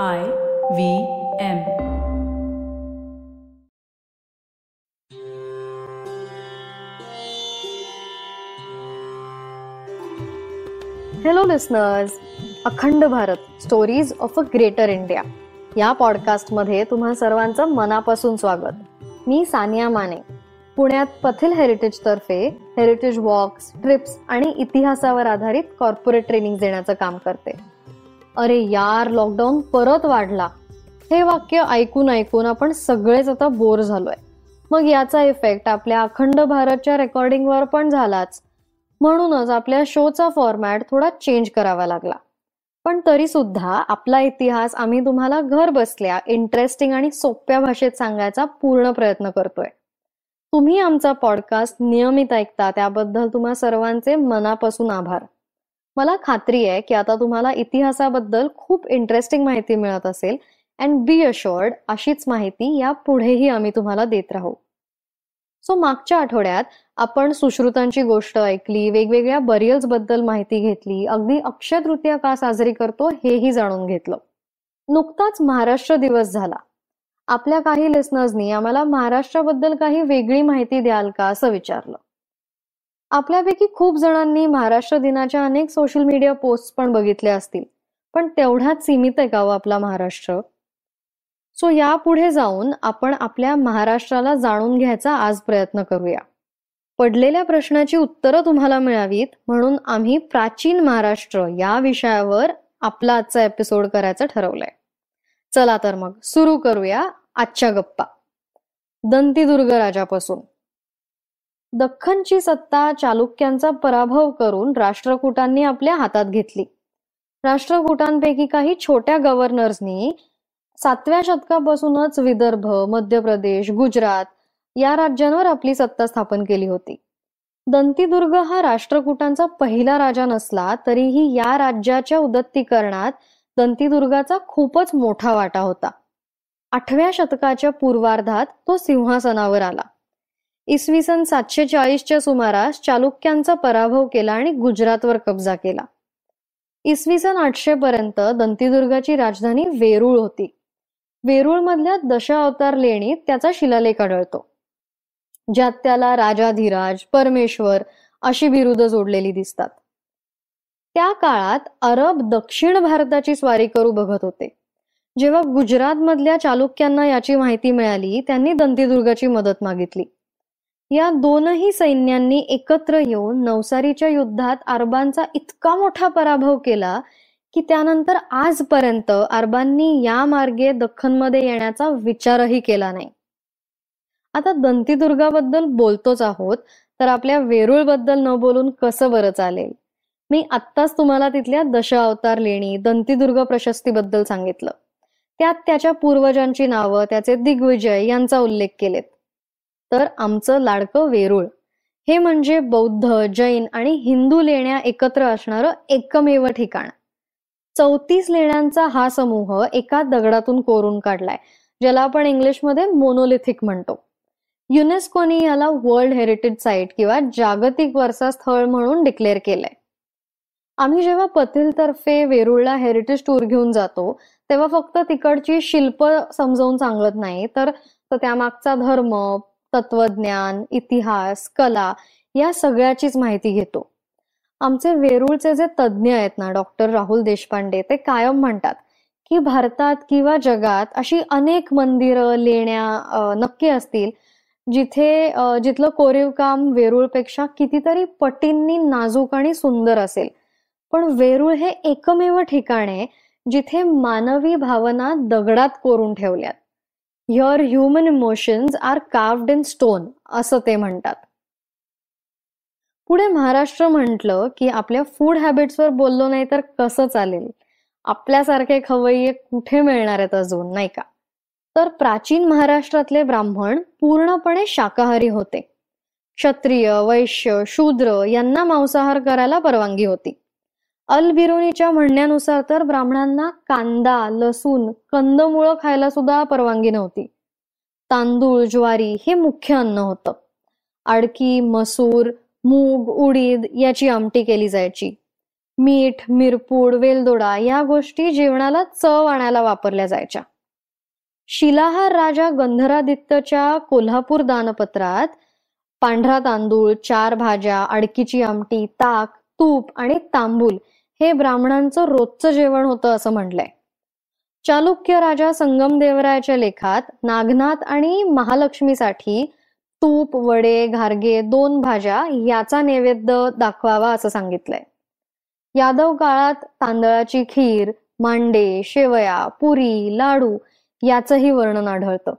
I V M. Hello listeners Akhand Bharat stories of a greater India या पॉडकास्टमध्ये तुम्हा सर्वांचं मनापासून स्वागत. मी सानिया माने. पुण्यात पथिल हेरिटेज तर्फे हेरिटेज वॉक्स ट्रिप्स आणि इतिहासावर आधारित कॉर्पोरेट ट्रेनिंग देण्याचं काम करते. अरे यार लॉकडाऊन परत वाढला. हे वाक्य ऐकून ऐकून आपण सगळेच आता बोर झालोय. मग याचा इफेक्ट आपल्या अखंड भारतच्या रेकॉर्डिंगवर पण झालाच. म्हणूनच आपल्या शोचा फॉर्मॅट थोडा चेंज करावा लागला. पण तरी सुद्धा आपला इतिहास आम्ही तुम्हाला घर बसल्या इंटरेस्टिंग आणि सोप्या भाषेत सांगायचा पूर्ण प्रयत्न करतोय. तुम्ही आमचा पॉडकास्ट नियमित ऐकता त्याबद्दल तुम्हा सर्वांचे मनापासून आभार. मला खात्री आहे की आता तुम्हाला इतिहासाबद्दल खूप इंटरेस्टिंग माहिती मिळत असेल. अँड बी अशोर्ड अशीच माहिती या पुढेही आम्ही तुम्हाला देत राहू. सो मागच्या आठवड्यात आपण सुश्रुतांची गोष्ट ऐकली वेगवेगळ्या बरियल्सबद्दल माहिती घेतली अगदी अक्षय तृतीया का साजरी करतो हेही जाणून घेतलं. नुकताच महाराष्ट्र दिवस झाला. आपल्या काही लिस्नर्सनी आम्हाला महाराष्ट्राबद्दल काही वेगळी माहिती द्याल का असं विचारलं. आपल्यापैकी खूप जणांनी महाराष्ट्र दिनाच्या अनेक सोशल मीडिया पोस्ट पण बघितल्या असतील. पण तेवढाच सीमित आहे का हो आपला महाराष्ट्र? सो यापुढे जाऊन आपण आपल्या महाराष्ट्राला जाणून घ्यायचा आज प्रयत्न करूया. पडलेल्या प्रश्नाची उत्तरं तुम्हाला मिळावीत म्हणून आम्ही प्राचीन महाराष्ट्र या विषयावर आपला आजचा एपिसोड करायचं ठरवलंय. चला तर मग सुरू करूया आजच्या गप्पा. दंतीदुर्ग राजापासून. दख्खनची सत्ता चालुक्यांचा पराभव करून राष्ट्रकूटांनी आपल्या हातात घेतली. राष्ट्रकूटांपैकी काही छोट्या गव्हर्नर्सनी सातव्या शतकापासूनच विदर्भ मध्य प्रदेश गुजरात या राज्यांवर आपली सत्ता स्थापन केली होती. दंतीदुर्ग हा राष्ट्रकूटांचा पहिला राजा नसला तरीही या राज्याच्या उदत्तीकरणात दंतीदुर्गाचा खूपच मोठा वाटा होता. आठव्या शतकाच्या पूर्वार्धात तो सिंहासनावर आला. इसवी सन सातशे चाळीसच्या सुमारास चालुक्यांचा पराभव केला आणि गुजरातवर कब्जा केला. इसवी सन आठशे पर्यंत दंतीदुर्गाची राजधानी वेरूळ होती. वेरूळ मधल्या दशावतार लेणीत त्याचा शिलालेख आढळतो. ज्यात त्याला राजाधिराज परमेश्वर अशी बिरुद जोडलेली दिसतात. त्या काळात अरब दक्षिण भारताची स्वारी करू बघत होते. जेव्हा गुजरात मधल्या चालुक्यांना याची माहिती मिळाली त्यांनी दंतीदुर्गाची मदत मागितली. या दोनही सैन्यांनी एकत्र येऊन नवसारीच्या युद्धात अरबांचा इतका मोठा पराभव केला की त्यानंतर आजपर्यंत अरबांनी या मार्गे दख्खनमध्ये येण्याचा विचारही केला नाही. आता दंतीदुर्गाबद्दल बोलतोच आहोत तर आपल्या वेरूळबद्दल न बोलून कसं बरं चालेल? मी आत्ताच तुम्हाला तिथल्या दशावतार लेणी दंतीदुर्ग प्रशस्तीबद्दल सांगितलं. त्यात त्याच्या पूर्वजांची नावं त्याचे दिग्विजय यांचा उल्लेख केलेत. तर आमचं लाडकं वेरूळ. हे म्हणजे बौद्ध जैन आणि हिंदू लेण्या एकत्र असणारं एकमेव ठिकाण. चौतीस लेण्यांचा हा समूह एका दगडातून कोरून काढलाय ज्याला आपण इंग्लिशमध्ये मोनोलिथिक म्हणतो. युनेस्कोनी याला वर्ल्ड हेरिटेज साईट किंवा जागतिक वारसा स्थळ म्हणून डिक्लेअर केलंय. आम्ही जेव्हा पथिल वेरूळला हेरिटेज टूर घेऊन जातो तेव्हा फक्त तिकडची शिल्प समजावून सांगत नाही तर त्यामागचा धर्म तत्वज्ञान इतिहास कला या सगळ्याचीच माहिती घेतो. आमचे वेरूळचे जे तज्ज्ञ आहेत ना डॉक्टर राहुल देशपांडे ते कायम म्हणतात की भारतात किंवा जगात अशी अनेक मंदिरं लेण्या नक्की असतील जिथे जिथलं कोरीव काम वेरूळपेक्षा कितीतरी पटींनी नाजूक आणि सुंदर असेल. पण वेरूळ हे एकमेव ठिकाण आहे जिथे मानवी भावना दगडात कोरून ठेवल्यात. Your human emotions are carved in stone असं ते म्हणतात. पुढे महाराष्ट्र म्हटलं की आपल्या फूड हॅबिट्सवर बोललो नाही तर कसं चालेल? आपल्यासारखे खवय्ये कुठे मिळणार आहेत अजून नाही का? तर प्राचीन महाराष्ट्रातले ब्राह्मण पूर्णपणे शाकाहारी होते. क्षत्रिय वैश्य शूद्र यांना मांसाहार करायला परवानगी होती. अल बिरुनीच्या म्हणण्यानुसार तर ब्राह्मणांना कांदा लसूण कंदमुळं खायला सुद्धा परवानगी नव्हती. तांदूळ ज्वारी हे मुख्य अन्न होतं. आडकी मसूर मूग उडीद याची आमटी केली जायची. मीठ मिरपूड वेलदोडा या गोष्टी जेवणाला चव आणायला वापरल्या जायच्या. शिलाहार राजा गंधरादित्यच्या कोल्हापूर दानपत्रात पांढरा तांदूळ चार भाज्या अडकीची आमटी ताक तूप आणि तांबूल हे ब्राह्मणांचं रोजचं जेवण होतं असं म्हटलंय. चालुक्य राजा संगमदेवरायाच्या लेखात नागनाथ आणि महालक्ष्मीसाठी तूप वडे घारगे दोन भाज्या याचा नैवेद्य दाखवावा असं सांगितलंय. यादव काळात तांदळाची खीर मांडे शेवया पुरी लाडू याचंही वर्णन आढळतं.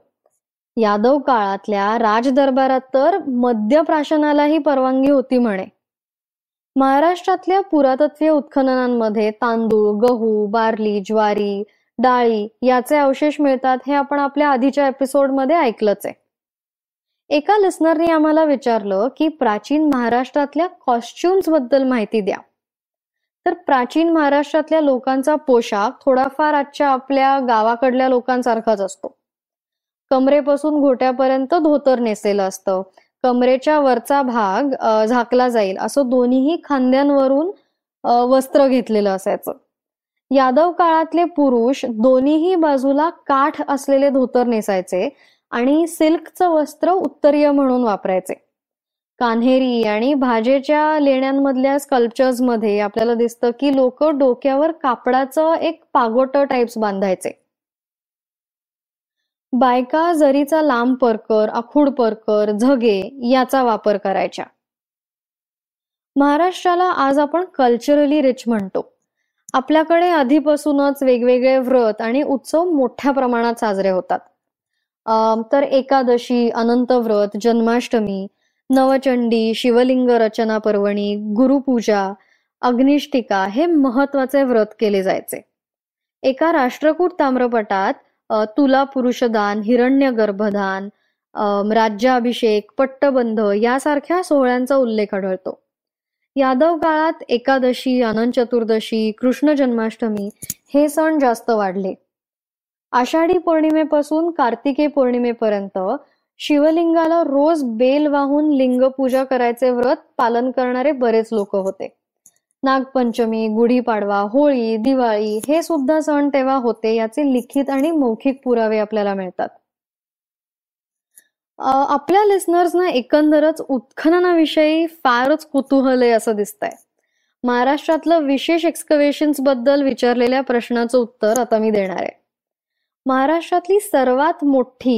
यादव काळातल्या राजदरबारात तर मद्यप्राशनालाही परवानगी होती म्हणे. महाराष्ट्रातल्या पुरातत्वीय उत्खननांमध्ये तांदूळ गहू बार्ली ज्वारी डाळी याचे अवशेष मिळतात हे आपण आपल्या आधीच्या एपिसोडमध्ये ऐकलंच आहे. एका लिस्नरने आम्हाला विचारलं की प्राचीन महाराष्ट्रातल्या कॉस्ट्युम्सबद्दल माहिती द्या. तर प्राचीन महाराष्ट्रातल्या लोकांचा पोशाख थोडाफार आजच्या आपल्या गावाकडल्या लोकांसारखाच असतो. कमरेपासून घोट्यापर्यंत धोतर नेसलेलं असतं. कमरेच्या वरचा भाग झाकला जाईल. असं दोन्हीही खांद्यांवरून वस्त्र घेतलेलं असायचं. यादव काळातले पुरुष दोन्हीही बाजूला काठ असलेले धोतर नेसायचे आणि सिल्कचं वस्त्र उत्तरीय म्हणून वापरायचे. कान्हेरी आणि भाजेच्या लेण्यांमधल्या स्कल्पचर्समध्ये आपल्याला दिसतं की लोक डोक्यावर कापडाचं एक पागोट टाइप्स बांधायचे. बायका जरीचा लांब परकर आखूड परकर झगे याचा वापर करायच्या. महाराष्ट्राला आज आपण कल्चरली रिच म्हणतो. आपल्याकडे आधीपासूनच वेगवेगळे व्रत आणि उत्सव मोठ्या प्रमाणात साजरे होतात. तर एकादशी अनंत व्रत जन्माष्टमी नवचंडी शिवलिंग रचना पर्वणी गुरुपूजा अग्निष्टिका हे महत्त्वाचे व्रत केले जायचे. एका राष्ट्रकूट ताम्रपटात तुला पुरुषदान हिरण्य गर्भदान राज्याभिषेक पट्टबंध यासारख्या सोहळ्यांचा उल्लेख आढळतो. यादव काळात एकादशी आनंद चतुर्दशी कृष्ण जन्माष्टमी हे सण जास्त वाढले. आषाढी पौर्णिमेपासून कार्तिके पौर्णिमेपर्यंत शिवलिंगाला रोज बेल वाहून लिंगपूजा करायचे व्रत पालन करणारे बरेच लोक होते. नागपंचमी गुढीपाडवा होळी दिवाळी हे सुद्धा सण तेव्हा होते याचे लिखित आणि मौखिक पुरावे आपल्याला मिळतात. आपल्या लिस्नर्सना एकंदरच उत्खननाविषयी फारच कुतूहल आहे असं दिसतंय. महाराष्ट्रातलं विशेष एक्सकवेशन्सबद्दल विचारलेल्या प्रश्नाचं उत्तर आता मी देणार आहे. महाराष्ट्रातली सर्वात मोठी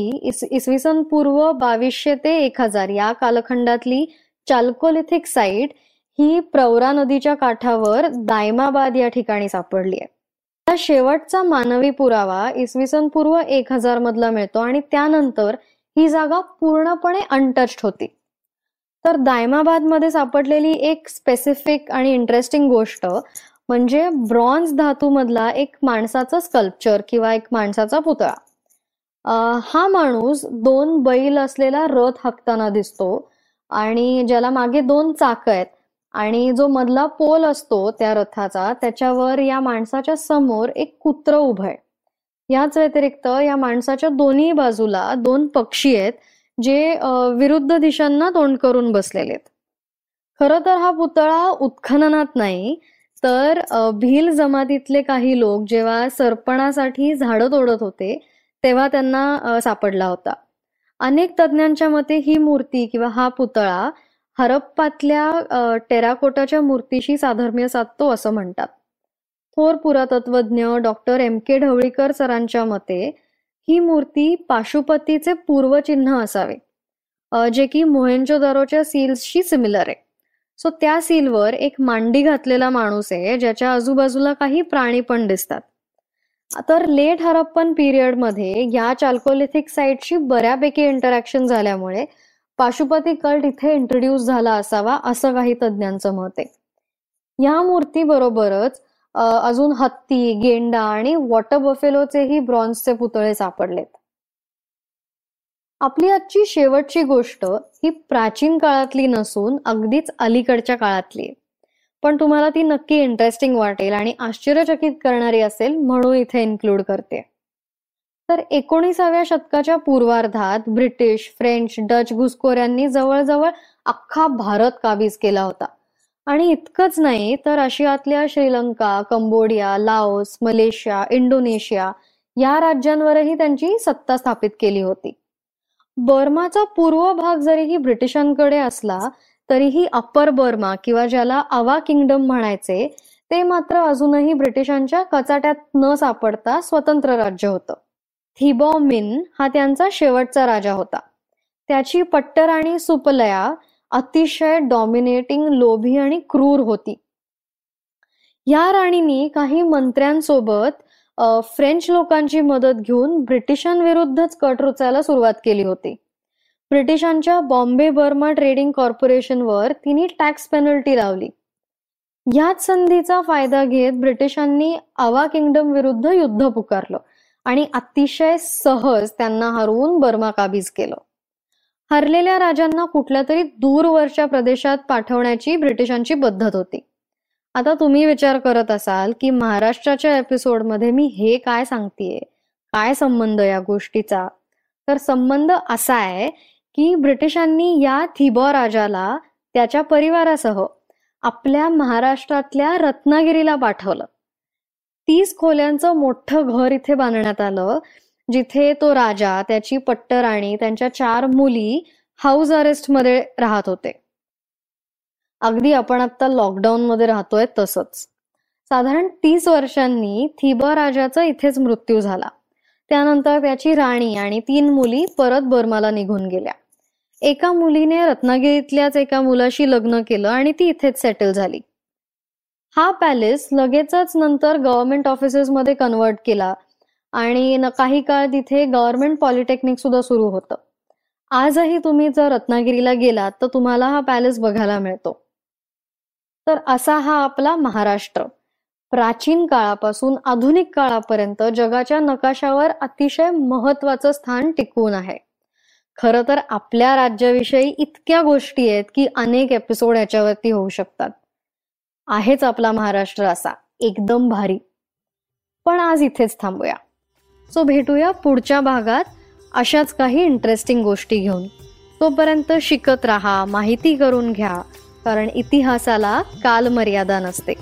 इसवी सन पूर्व बावीसशे ते एक हजार या कालखंडातली चाल्कोलिथिक साईट ही प्रवरा नदीच्या काठावर दायमाबाद या ठिकाणी सापडली आहे. शेवटचा मानवी पुरावा इसवी सन पूर्व एक हजार मधला मिळतो आणि त्यानंतर ही जागा पूर्णपणे अनटच्ड होती. तर दायमाबादमध्ये सापडलेली एक स्पेसिफिक आणि इंटरेस्टिंग गोष्ट म्हणजे ब्रॉन्झ धातू मधला एक माणसाचा स्कल्पचर किंवा एक माणसाचा पुतळा. हा माणूस दोन बैल असलेला रथ हाकताना दिसतो आणि ज्याला मागे दोन चाक आहेत. आणि जो मधला पोल असतो त्या रथाचा त्याच्यावर या माणसाच्या समोर एक कुत्र उभं आहे. याच व्यतिरिक्त या माणसाच्या दोन्ही बाजूला दोन पक्षी आहेत जे विरुद्ध दिशांना तोंड करून बसलेले आहेत. खर तर हा पुतळा उत्खननात नाही तर भील जमातीतले काही लोक जेव्हा सरपणासाठी झाडं तोडत होते तेव्हा त्यांना सापडला होता. अनेक तज्ज्ञांच्या मते ही मूर्ती किंवा हा पुतळा हरप्पातल्या टेराकोटाच्या मूर्तीशी साधर्म्य साधतो असं म्हणतात. थोर पुरातत्वज्ञ डॉक्टर एम के ढवळीकर सरांच्या मते ही मूर्ती पाशुपतीचे पूर्वचिन्ह असावे जे की मोहेंजोदारोच्या सील्सशी सिमिलर आहे. सो त्या सीलवर एक मांडी घातलेला माणूस आहे ज्याच्या आजूबाजूला काही प्राणी पण दिसतात. तर लेट हरप्पन पिरियडमध्ये या चाल्कोलिथिक साईटशी बऱ्यापैकी इंटरॅक्शन झाल्यामुळे पाशुपती कल्ट इथे इंट्रोड्यूस झाला असावा असं काही तज्ज्ञांचं मत आहे. या मूर्ती बरोबरच अजून हत्ती गेंडा आणि वॉटर बफेलोचेही ब्रॉन्झचे पुतळे सापडलेत. आपली आजची शेवटची गोष्ट ही प्राचीन काळातली नसून अगदीच अलीकडच्या काळातली पण तुम्हाला ती नक्की इंटरेस्टिंग वाटेल आणि आश्चर्यचकित करणारी असेल म्हणून इथे इन्क्लूड करते. तर एकोणीसाव्या शतकाच्या पूर्वार्धात ब्रिटिश फ्रेंच डच घुसखोऱ्यांनी जवळजवळ अख्खा भारत काबीज केला होता. आणि इतकंच नाही तर आशियातल्या Sri Lanka Cambodia Laos Malaysia Indonesia या राज्यांवरही त्यांची सत्ता स्थापित केली होती. बर्माचा पूर्व भाग जरीही ब्रिटिशांकडे असला तरीही अप्पर बर्मा किंवा ज्याला अवा किंगडम म्हणायचे ते मात्र अजूनही ब्रिटिशांच्या कचाट्यात न सापडता स्वतंत्र राज्य होतं. थिबॉमिन हा त्यांचा शेवटचा राजा होता. त्याची पट्टराणी सुपलया अतिशय डॉमिनेटिंग लोभी आणि क्रूर होती. या राणीनी काही मंत्र्यांसोबत फ्रेंच लोकांची मदत घेऊन ब्रिटिशांविरुद्धच कट रुचायला सुरुवात केली होती. ब्रिटिशांच्या बॉम्बे बर्मा ट्रेडिंग कॉर्पोरेशनवर तिने टॅक्स पेनल्टी लावली. याच संधीचा फायदा घेत ब्रिटिशांनी आवा किंगडम विरुद्ध युद्ध पुकारलं. आणि अतिशय सहज त्यांना हरवून बर्मा काबीज केलं. हरलेल्या राजांना कुठल्या तरी दूरवरच्या प्रदेशात पाठवण्याची ब्रिटिशांची पद्धत होती. आता तुम्ही विचार करत असाल की महाराष्ट्राच्या एपिसोडमध्ये मी हे काय सांगतेय काय संबंध या गोष्टीचा? तर संबंध असा आहे की ब्रिटिशांनी या थिबॉ राजाला त्याच्या परिवारासह आपल्या महाराष्ट्रातल्या रत्नागिरीला पाठवलं. तीस खोल्यांचं मोठं घर इथे बांधण्यात आलं. जिथे तो राजा त्याची पट्टराणी त्यांच्या चार मुली हाऊस अरेस्टमध्ये राहत होते. अगदी आपण आता लॉकडाऊन मध्ये राहतोय तसंच. साधारण तीस वर्षांनी थिबा राजाचा इथेच मृत्यू झाला. त्यानंतर त्याची राणी आणि तीन मुली परत बर्माला निघून गेल्या. एका मुलीने रत्नागिरीतल्याच एका मुलाशी लग्न केलं आणि ती इथेच सेटल झाली. हा पॅलेस लगेचच नंतर गव्हर्नमेंट ऑफिसेस मध्ये कन्वर्ट केला. आणि काही काळ तिथे गव्हर्नमेंट पॉलिटेक्निक सुद्धा सुरू होतं. आजही तुम्ही जर रत्नागिरीला गेलात तर तुम्हाला हा पॅलेस बघायला मिळतो. तर असा हा आपला महाराष्ट्र. प्राचीन काळापासून आधुनिक काळापर्यंत जगाच्या नकाशावर अतिशय महत्वाचं स्थान टिकवून आहे. खरं तर आपल्या राज्याविषयी इतक्या गोष्टी आहेत की अनेक एपिसोड याच्यावरती होऊ शकतात. आहेच आपला महाराष्ट्र असा एकदम भारी. पण आज इथेच थांबूया. सो भेटूया पुढच्या भागात अशाच काही इंटरेस्टिंग गोष्टी घेऊन. तोपर्यंत शिकत राहा माहिती करून घ्या कारण इतिहासाला कालमर्यादा नसते.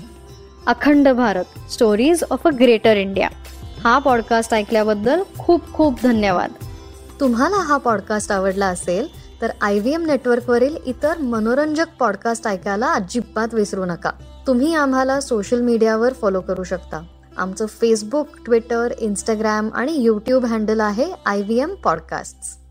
Akhand Bharat stories of a greater India हा पॉडकास्ट ऐकल्याबद्दल खूप खूप धन्यवाद. तुम्हाला हा पॉडकास्ट आवडला असेल तर आय व्ही एम नेटवर्कवरील इतर मनोरंजक पॉडकास्ट ऐकायला अजिबात विसरू नका. तुम्ही आम्हाला सोशल मीडियावर फॉलो करू शकता. आमचं फेसबुक ट्विटर इंस्टाग्राम आणि यूट्यूब हँडल आहे आय व्ही एम पॉडकास्ट